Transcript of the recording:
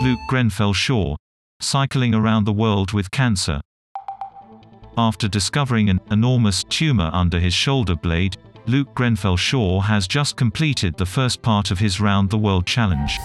Luke Grenfell Shaw. Cycling around the world with cancer. After discovering an enormous tumor under his shoulder blade, Luke Grenfell Shaw has just completed the first part of his Round the World challenge.